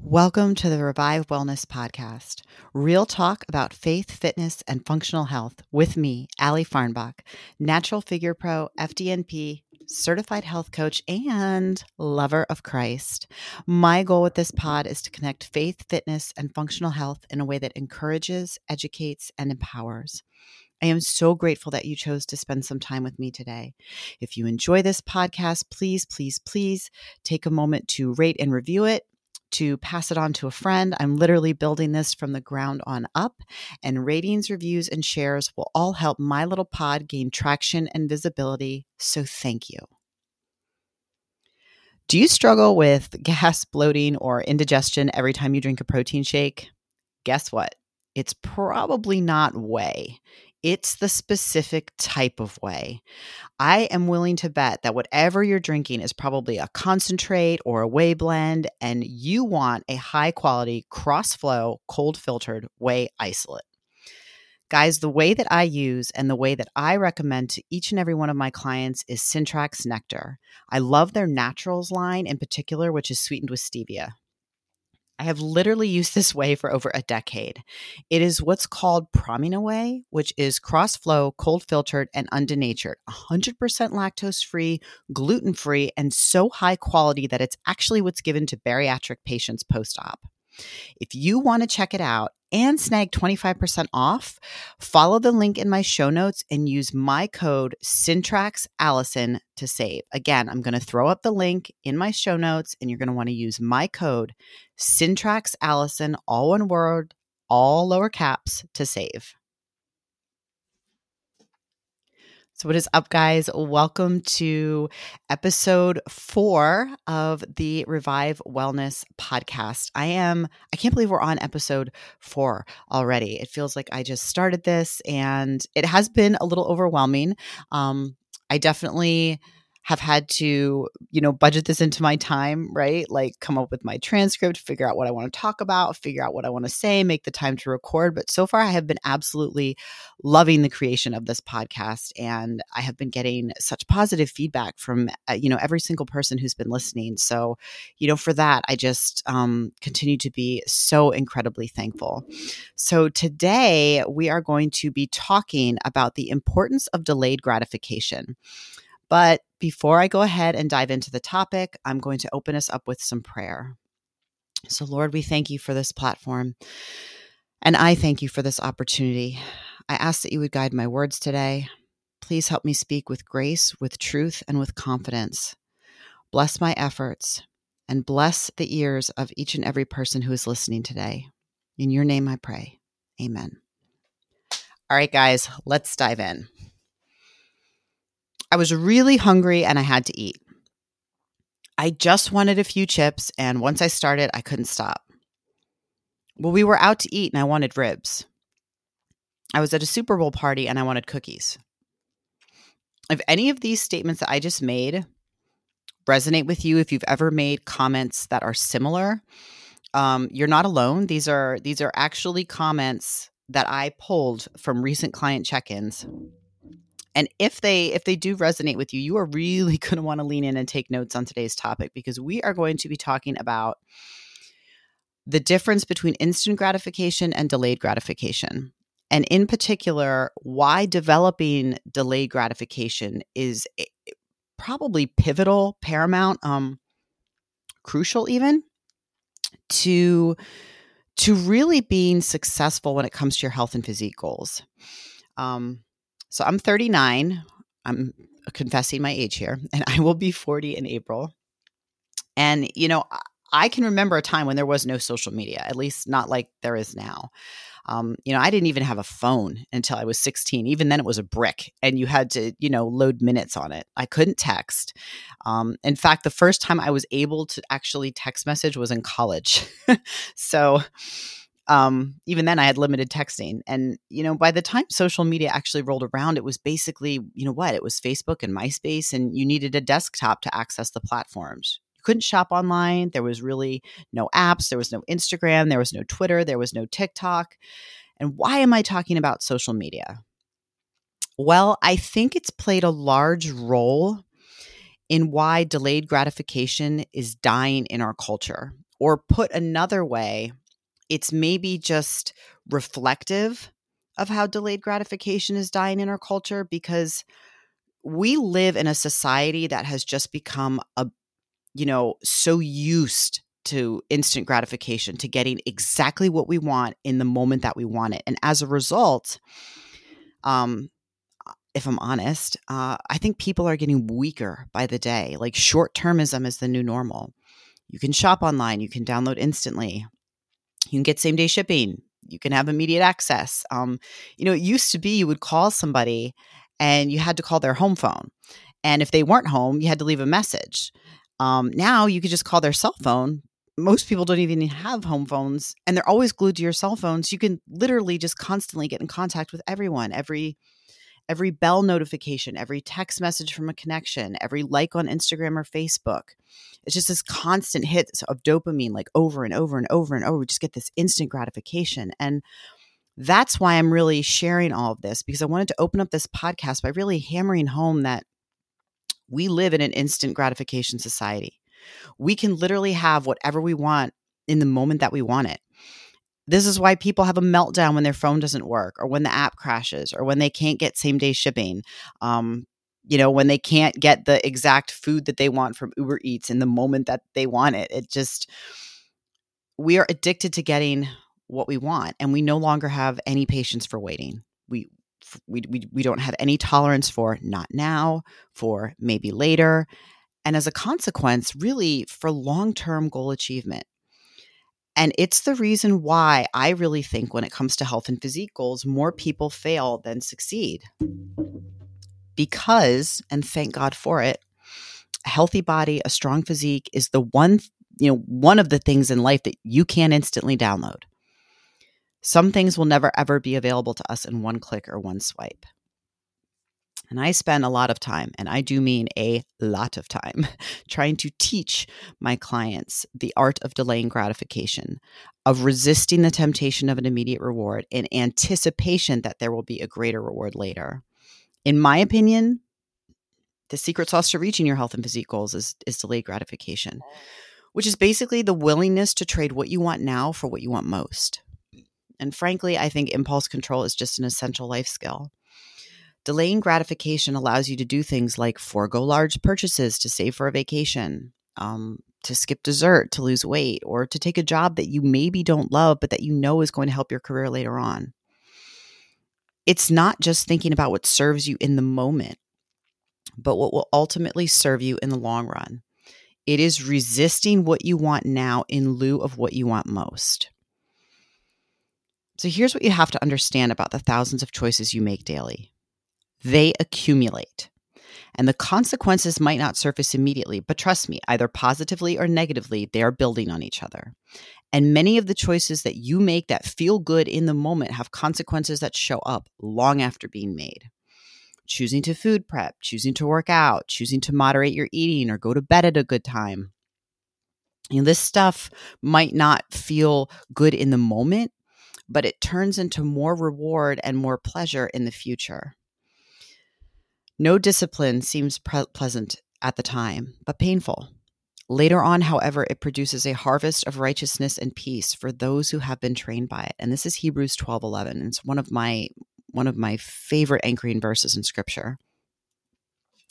Welcome to the Revive Wellness Podcast, real talk about faith, fitness, and functional health with me, Ali Farnbach, natural figure pro, FDNP, certified health coach, and lover of Christ. My goal with this pod is to connect faith, fitness, and functional health in a way that encourages, educates, and empowers. I am so grateful that you chose to spend some time with me today. If you enjoy this podcast, please, please, please take a moment to rate and review it to pass it on to a friend. I'm literally building this from the ground on up, and ratings, reviews, and shares will all help my little pod gain traction and visibility. So thank you. Do you struggle with gas, bloating, or indigestion every time you drink a protein shake? Guess what? It's probably not whey. It's the specific type of whey. I am willing to bet that whatever you're drinking is probably a concentrate or a whey blend, and you want a high quality, cross flow, cold filtered whey isolate. Guys, the way that I use and the whey that I recommend to each and every one of my clients is Syntrax Nectar. I love their naturals line in particular, which is sweetened with stevia. I have literally used this whey for over a decade. It is what's called Promina whey, which is cross flow, cold filtered, and undenatured, 100% lactose free, gluten free, and so high quality that it's actually what's given to bariatric patients post op. If you want to check it out and snag 25% off, follow the link in my show notes and use my code Syntrax Allison to save. Again, I'm going to throw up the link in my show notes and you're going to want to use my code Syntrax Allison, all one word, all lower caps to save. So, what is up, guys? Welcome to episode four of the Revive Wellness podcast. I am, I can't believe we're on episode four already. It feels like I just started this and it has been a little overwhelming. Um, I definitely have had to, you know, budget this into my time, right? Like come up with my transcript, figure out what I want to talk about, figure out what I want to say, make the time to record. But so far, I have been absolutely loving the creation of this podcast. And I have been getting such positive feedback from, uh, you know, every single person who's been listening. So, you know, for that, I just um, continue to be so incredibly thankful. So today, we are going to be talking about the importance of delayed gratification. But before I go ahead and dive into the topic, I'm going to open us up with some prayer. So, Lord, we thank you for this platform. And I thank you for this opportunity. I ask that you would guide my words today. Please help me speak with grace, with truth, and with confidence. Bless my efforts and bless the ears of each and every person who is listening today. In your name I pray. Amen. All right, guys, let's dive in. I was really hungry and I had to eat. I just wanted a few chips, and once I started, I couldn't stop. Well, we were out to eat and I wanted ribs. I was at a Super Bowl party and I wanted cookies. If any of these statements that I just made resonate with you, if you've ever made comments that are similar, um, you're not alone. These are these are actually comments that I pulled from recent client check-ins and if they if they do resonate with you you are really going to want to lean in and take notes on today's topic because we are going to be talking about the difference between instant gratification and delayed gratification. And in particular why developing delayed gratification is probably pivotal paramount um crucial even to to really being successful when it comes to your health and physique goals. Um so I'm 39. I'm confessing my age here, and I will be 40 in April. And, you know, I can remember a time when there was no social media, at least not like there is now. Um, you know, I didn't even have a phone until I was 16. Even then, it was a brick, and you had to, you know, load minutes on it. I couldn't text. Um, in fact, the first time I was able to actually text message was in college. so, um, even then I had limited texting. And, you know, by the time social media actually rolled around, it was basically, you know what, it was Facebook and MySpace, and you needed a desktop to access the platforms. You couldn't shop online. There was really no apps. There was no Instagram. There was no Twitter. There was no TikTok. And why am I talking about social media? Well, I think it's played a large role in why delayed gratification is dying in our culture or put another way, it's maybe just reflective of how delayed gratification is dying in our culture because we live in a society that has just become a you know so used to instant gratification to getting exactly what we want in the moment that we want it. And as a result um if i'm honest uh, i think people are getting weaker by the day. Like short termism is the new normal. You can shop online you can download instantly you can get same day shipping you can have immediate access um, you know it used to be you would call somebody and you had to call their home phone. And if they weren't home, you had to leave a message. Um, now you could just call their cell phone. Most people don't even have home phones and they're always glued to your cell phones. You can literally just constantly get in contact with everyone, every every bell notification, every text message from a connection, every like on Instagram or Facebook. It's just this constant hit of dopamine, like over and over and over and over. We just get this instant gratification. And that's why I'm really sharing all of this because I wanted to open up this podcast by really hammering home that we live in an instant gratification society. We can literally have whatever we want in the moment that we want it. This is why people have a meltdown when their phone doesn't work or when the app crashes or when they can't get same day shipping. Um, you know, when they can't get the exact food that they want from Uber Eats in the moment that they want it. It just, we are addicted to getting what we want and we no longer have any patience for waiting we we, we, we don't have any tolerance for not now for maybe later and as a consequence really for long-term goal achievement and it's the reason why i really think when it comes to health and physique goals more people fail than succeed because and thank god for it a healthy body a strong physique is the one you know one of the things in life that you can instantly download some things will never ever be available to us in one click or one swipe. And I spend a lot of time, and I do mean a lot of time, trying to teach my clients the art of delaying gratification, of resisting the temptation of an immediate reward in anticipation that there will be a greater reward later. In my opinion, the secret sauce to reaching your health and physique goals is, is delayed gratification, oh. which is basically the willingness to trade what you want now for what you want most. And frankly, I think impulse control is just an essential life skill. Delaying gratification allows you to do things like forego large purchases to save for a vacation, um, to skip dessert to lose weight, or to take a job that you maybe don't love, but that you know is going to help your career later on. It's not just thinking about what serves you in the moment, but what will ultimately serve you in the long run. It is resisting what you want now in lieu of what you want most. So here's what you have to understand about the thousands of choices you make daily they accumulate. And the consequences might not surface immediately, but trust me, either positively or negatively, they are building on each other. And many of the choices that you make that feel good in the moment have consequences that show up long after being made. Choosing to food prep, choosing to work out, choosing to moderate your eating or go to bed at a good time. You know, this stuff might not feel good in the moment, but it turns into more reward and more pleasure in the future. No discipline seems pre- pleasant at the time, but painful. Later on, however, it produces a harvest of righteousness and peace for those who have been trained by it. And this is Hebrews 12 11. It's one of my one of my favorite anchoring verses in scripture.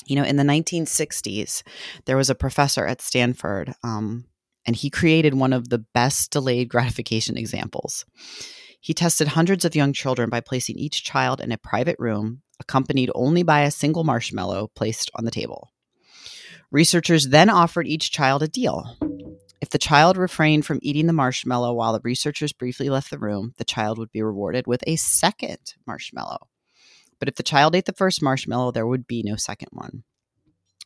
You know, in the 1960s, there was a professor at Stanford, um, and he created one of the best delayed gratification examples. He tested hundreds of young children by placing each child in a private room, accompanied only by a single marshmallow placed on the table. Researchers then offered each child a deal. If the child refrained from eating the marshmallow while the researchers briefly left the room, the child would be rewarded with a second marshmallow. But if the child ate the first marshmallow, there would be no second one.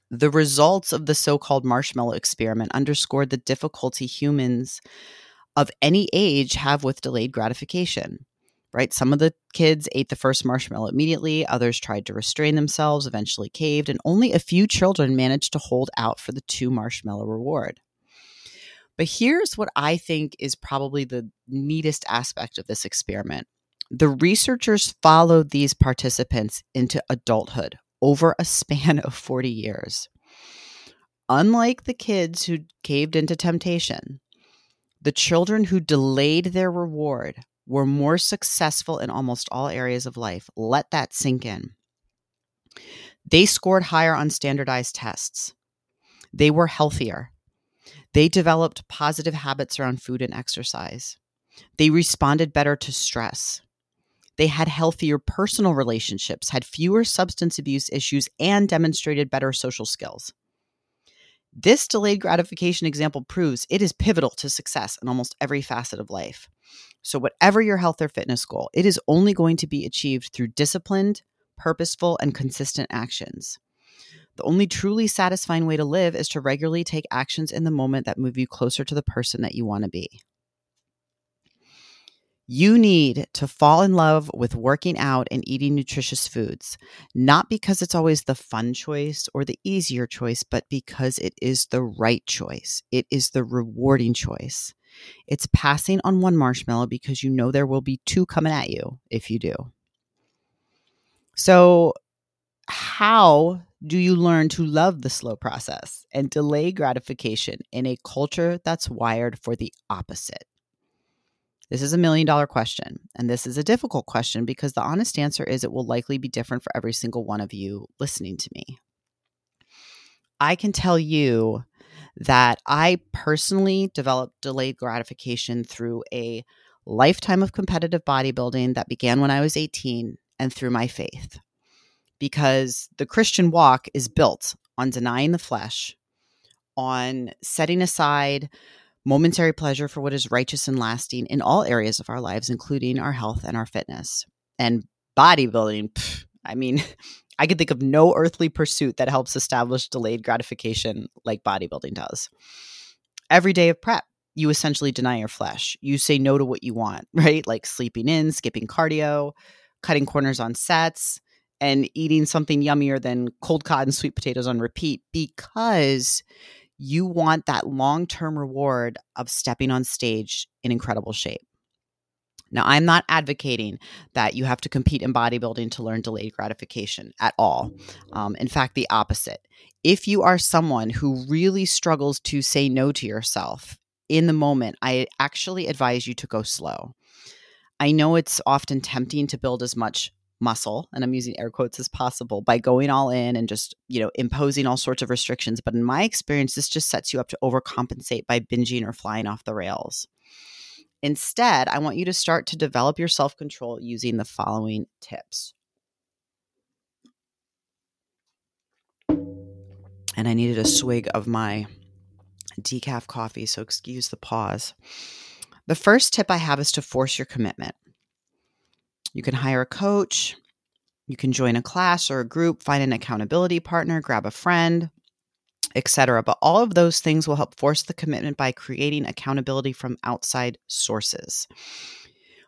The results of the so called marshmallow experiment underscored the difficulty humans of any age have with delayed gratification right? Some of the kids ate the first marshmallow immediately, others tried to restrain themselves, eventually caved, and only a few children managed to hold out for the two marshmallow reward. But here's what I think is probably the neatest aspect of this experiment the researchers followed these participants into adulthood over a span of 40 years. Unlike the kids who caved into temptation, The children who delayed their reward were more successful in almost all areas of life. Let that sink in. They scored higher on standardized tests. They were healthier. They developed positive habits around food and exercise. They responded better to stress. They had healthier personal relationships, had fewer substance abuse issues, and demonstrated better social skills. This delayed gratification example proves it is pivotal to success in almost every facet of life. So, whatever your health or fitness goal, it is only going to be achieved through disciplined, purposeful, and consistent actions. The only truly satisfying way to live is to regularly take actions in the moment that move you closer to the person that you want to be. You need to fall in love with working out and eating nutritious foods, not because it's always the fun choice or the easier choice, but because it is the right choice. It is the rewarding choice. It's passing on one marshmallow because you know there will be two coming at you if you do. So, how do you learn to love the slow process and delay gratification in a culture that's wired for the opposite? This is a million dollar question. And this is a difficult question because the honest answer is it will likely be different for every single one of you listening to me. I can tell you that I personally developed delayed gratification through a lifetime of competitive bodybuilding that began when I was 18 and through my faith. Because the Christian walk is built on denying the flesh, on setting aside momentary pleasure for what is righteous and lasting in all areas of our lives, including our health and our fitness. And bodybuilding, pff, I mean, I could think of no earthly pursuit that helps establish delayed gratification like bodybuilding does. Every day of prep, you essentially deny your flesh. You say no to what you want, right? Like sleeping in, skipping cardio, cutting corners on sets, and eating something yummier than cold cotton sweet potatoes on repeat because you want that long term reward of stepping on stage in incredible shape. Now, I'm not advocating that you have to compete in bodybuilding to learn delayed gratification at all. Um, in fact, the opposite. If you are someone who really struggles to say no to yourself in the moment, I actually advise you to go slow. I know it's often tempting to build as much muscle and i'm using air quotes as possible by going all in and just you know imposing all sorts of restrictions. But in my experience this just sets you up to overcompensate by binging or flying off the rails. Instead i want you to start to develop your self-control using the following tips. And i needed a swig of my decaf coffee so excuse the pause. The first tip i have is to force your commitment you can hire a coach, you can join a class or a group, find an accountability partner, grab a friend, etc. But all of those things will help force the commitment by creating accountability from outside sources.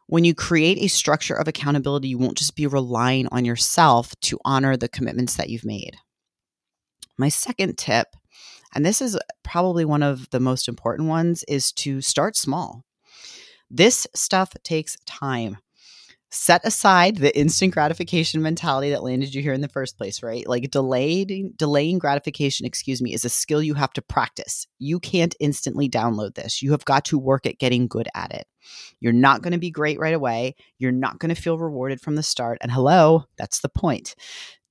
When you create a structure of accountability, you won't just be relying on yourself to honor the commitments that you've made. My second tip, and this is probably one of the most important ones, is to start small. This stuff takes time set aside the instant gratification mentality that landed you here in the first place, right? Like delayed delaying gratification, excuse me, is a skill you have to practice. You can't instantly download this. You have got to work at getting good at it. You're not going to be great right away. You're not going to feel rewarded from the start. And hello, that's the point.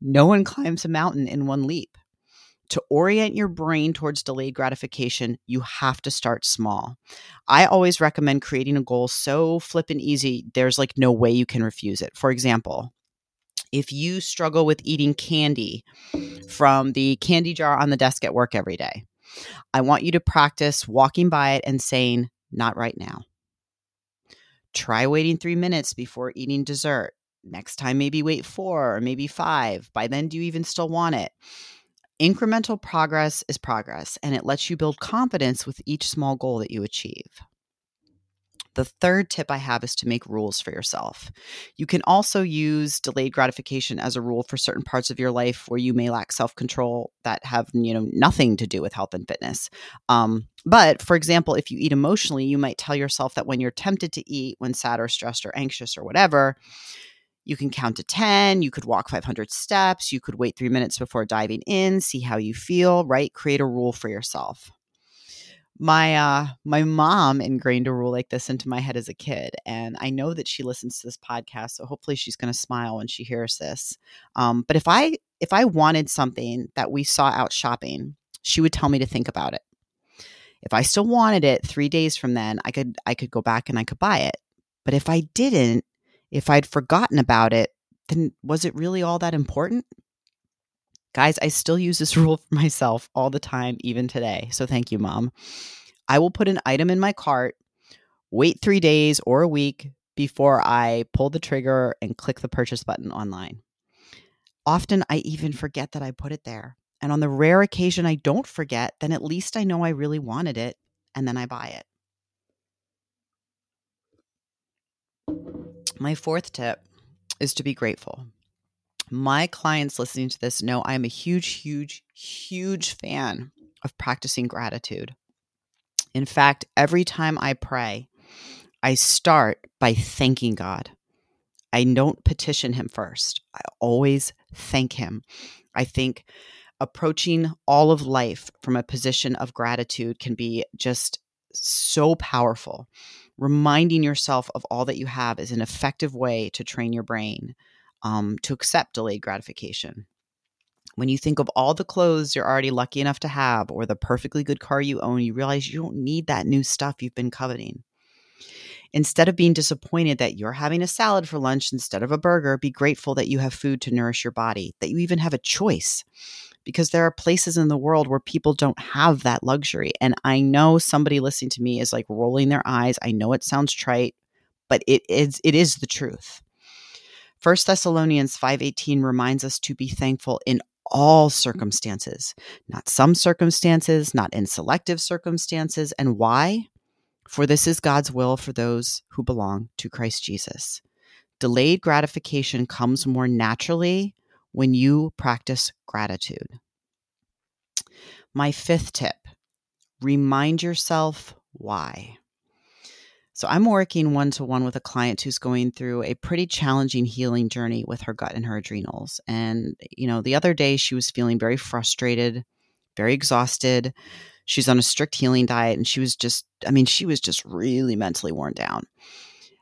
No one climbs a mountain in one leap to orient your brain towards delayed gratification, you have to start small. I always recommend creating a goal so flippin' easy, there's like no way you can refuse it. For example, if you struggle with eating candy from the candy jar on the desk at work every day, I want you to practice walking by it and saying, Not right now. Try waiting three minutes before eating dessert. Next time, maybe wait four or maybe five. By then, do you even still want it? Incremental progress is progress, and it lets you build confidence with each small goal that you achieve. The third tip I have is to make rules for yourself. You can also use delayed gratification as a rule for certain parts of your life where you may lack self-control that have, you know, nothing to do with health and fitness. Um, but for example, if you eat emotionally, you might tell yourself that when you're tempted to eat when sad or stressed or anxious or whatever, you can count to 10. You could walk 500 steps. You could wait three minutes before diving in, see how you feel, right? Create a rule for yourself. my uh my mom ingrained a rule like this into my head as a kid and i know that she listens to this podcast so hopefully she's going to smile when she hears this um, but if i if i wanted something that we saw out shopping she would tell me to think about it if i still wanted it three days from then i could i could go back and i could buy it but if i didn't if i'd forgotten about it then was it really all that important Guys, I still use this rule for myself all the time, even today. So thank you, mom. I will put an item in my cart, wait three days or a week before I pull the trigger and click the purchase button online. Often I even forget that I put it there. And on the rare occasion I don't forget, then at least I know I really wanted it and then I buy it. My fourth tip is to be grateful my clients listening to this know I'm a huge, huge, huge fan of practicing gratitude. In fact, every time I pray, I start by thanking God. I don't petition Him first, I always thank Him. I think approaching all of life from a position of gratitude can be just so powerful. Reminding yourself of all that you have is an effective way to train your brain um, to accept delayed gratification. When you think of all the clothes you're already lucky enough to have or the perfectly good car you own, you realize you don't need that new stuff you've been coveting. Instead of being disappointed that you're having a salad for lunch instead of a burger, be grateful that you have food to nourish your body, that you even have a choice. Because there are places in the world where people don't have that luxury. And I know somebody listening to me is like rolling their eyes. I know it sounds trite, but it is it is the truth. 1 Thessalonians 5:18 reminds us to be thankful in all circumstances, not some circumstances, not in selective circumstances. And why? For this is God's will for those who belong to Christ Jesus. Delayed gratification comes more naturally when you practice gratitude. My fifth tip remind yourself why. So I'm working one to one with a client who's going through a pretty challenging healing journey with her gut and her adrenals. And, you know, the other day she was feeling very frustrated, very exhausted. She's on a strict healing diet and she was just, I mean, she was just really mentally worn down.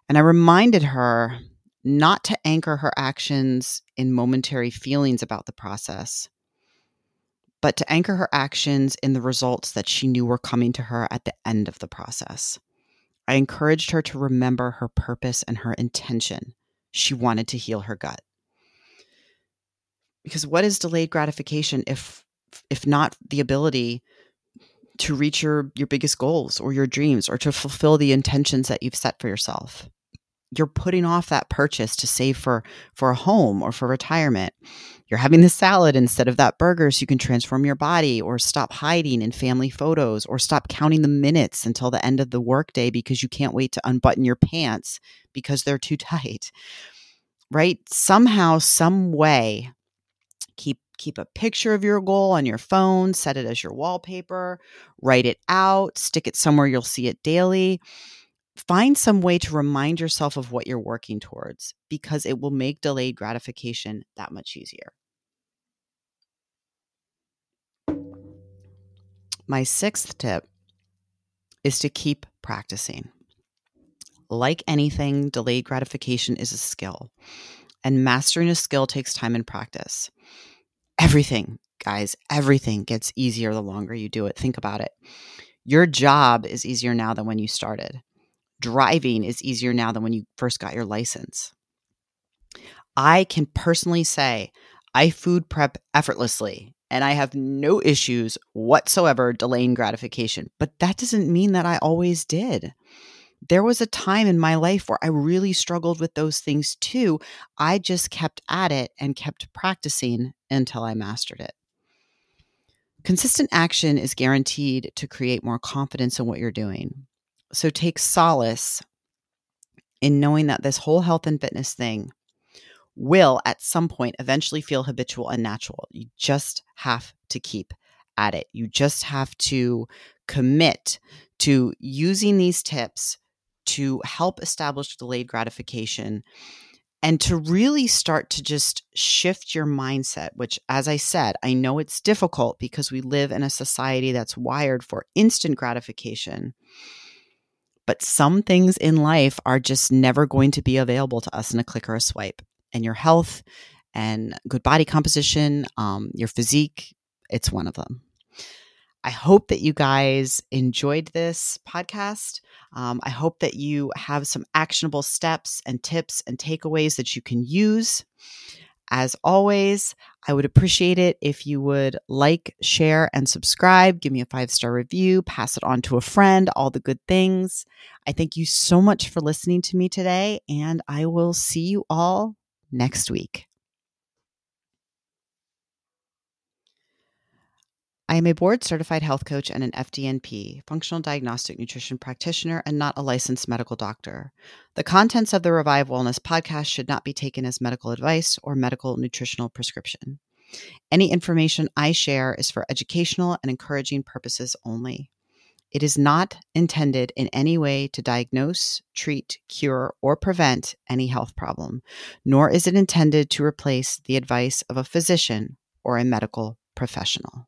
And I reminded her not to anchor her actions in momentary feelings about the process, but to anchor her actions in the results that she knew were coming to her at the end of the process. I encouraged her to remember her purpose and her intention. She wanted to heal her gut. Because what is delayed gratification if if not the ability to reach your your biggest goals or your dreams or to fulfill the intentions that you've set for yourself? You're putting off that purchase to save for for a home or for retirement. You're having the salad instead of that burger so you can transform your body or stop hiding in family photos or stop counting the minutes until the end of the workday because you can't wait to unbutton your pants because they're too tight right? Somehow some way keep keep a picture of your goal on your phone set it as your wallpaper write it out stick it somewhere you'll see it daily find some way to remind yourself of what you're working towards because it will make delayed gratification that much easier. My sixth tip is to keep practicing. Like anything, delayed gratification is a skill, and mastering a skill takes time and practice. Everything, guys, everything gets easier the longer you do it. Think about it. Your job is easier now than when you started driving is easier now than when you first got your license. I can personally say I food prep effortlessly and I have no issues whatsoever delaying gratification. But that doesn't mean that I always did. There was a time in my life where I really struggled with those things too. I just kept at it and kept practicing until I mastered it. Consistent action is guaranteed to create more confidence in what you're doing. So take solace in knowing that this whole health and fitness thing will at some point eventually feel habitual and natural. You just have to keep at it. You just have to commit to using these tips to help establish delayed gratification and to really start to just shift your mindset, which, as I said, I know it's difficult because we live in a society that's wired for instant gratification. But some things in life are just never going to be available to us in a click or a swipe. And your health and good body composition, um, your physique, it's one of them. I hope that you guys enjoyed this podcast. Um, I hope that you have some actionable steps and tips and takeaways that you can use. As always, I would appreciate it if you would like, share, and subscribe. Give me a five star review, pass it on to a friend, all the good things. I thank you so much for listening to me today, and I will see you all next week. I am a board certified health coach and an FDNP, functional diagnostic nutrition practitioner, and not a licensed medical doctor. The contents of the Revive Wellness podcast should not be taken as medical advice or medical nutritional prescription. Any information I share is for educational and encouraging purposes only. It is not intended in any way to diagnose, treat, cure, or prevent any health problem, nor is it intended to replace the advice of a physician or a medical professional.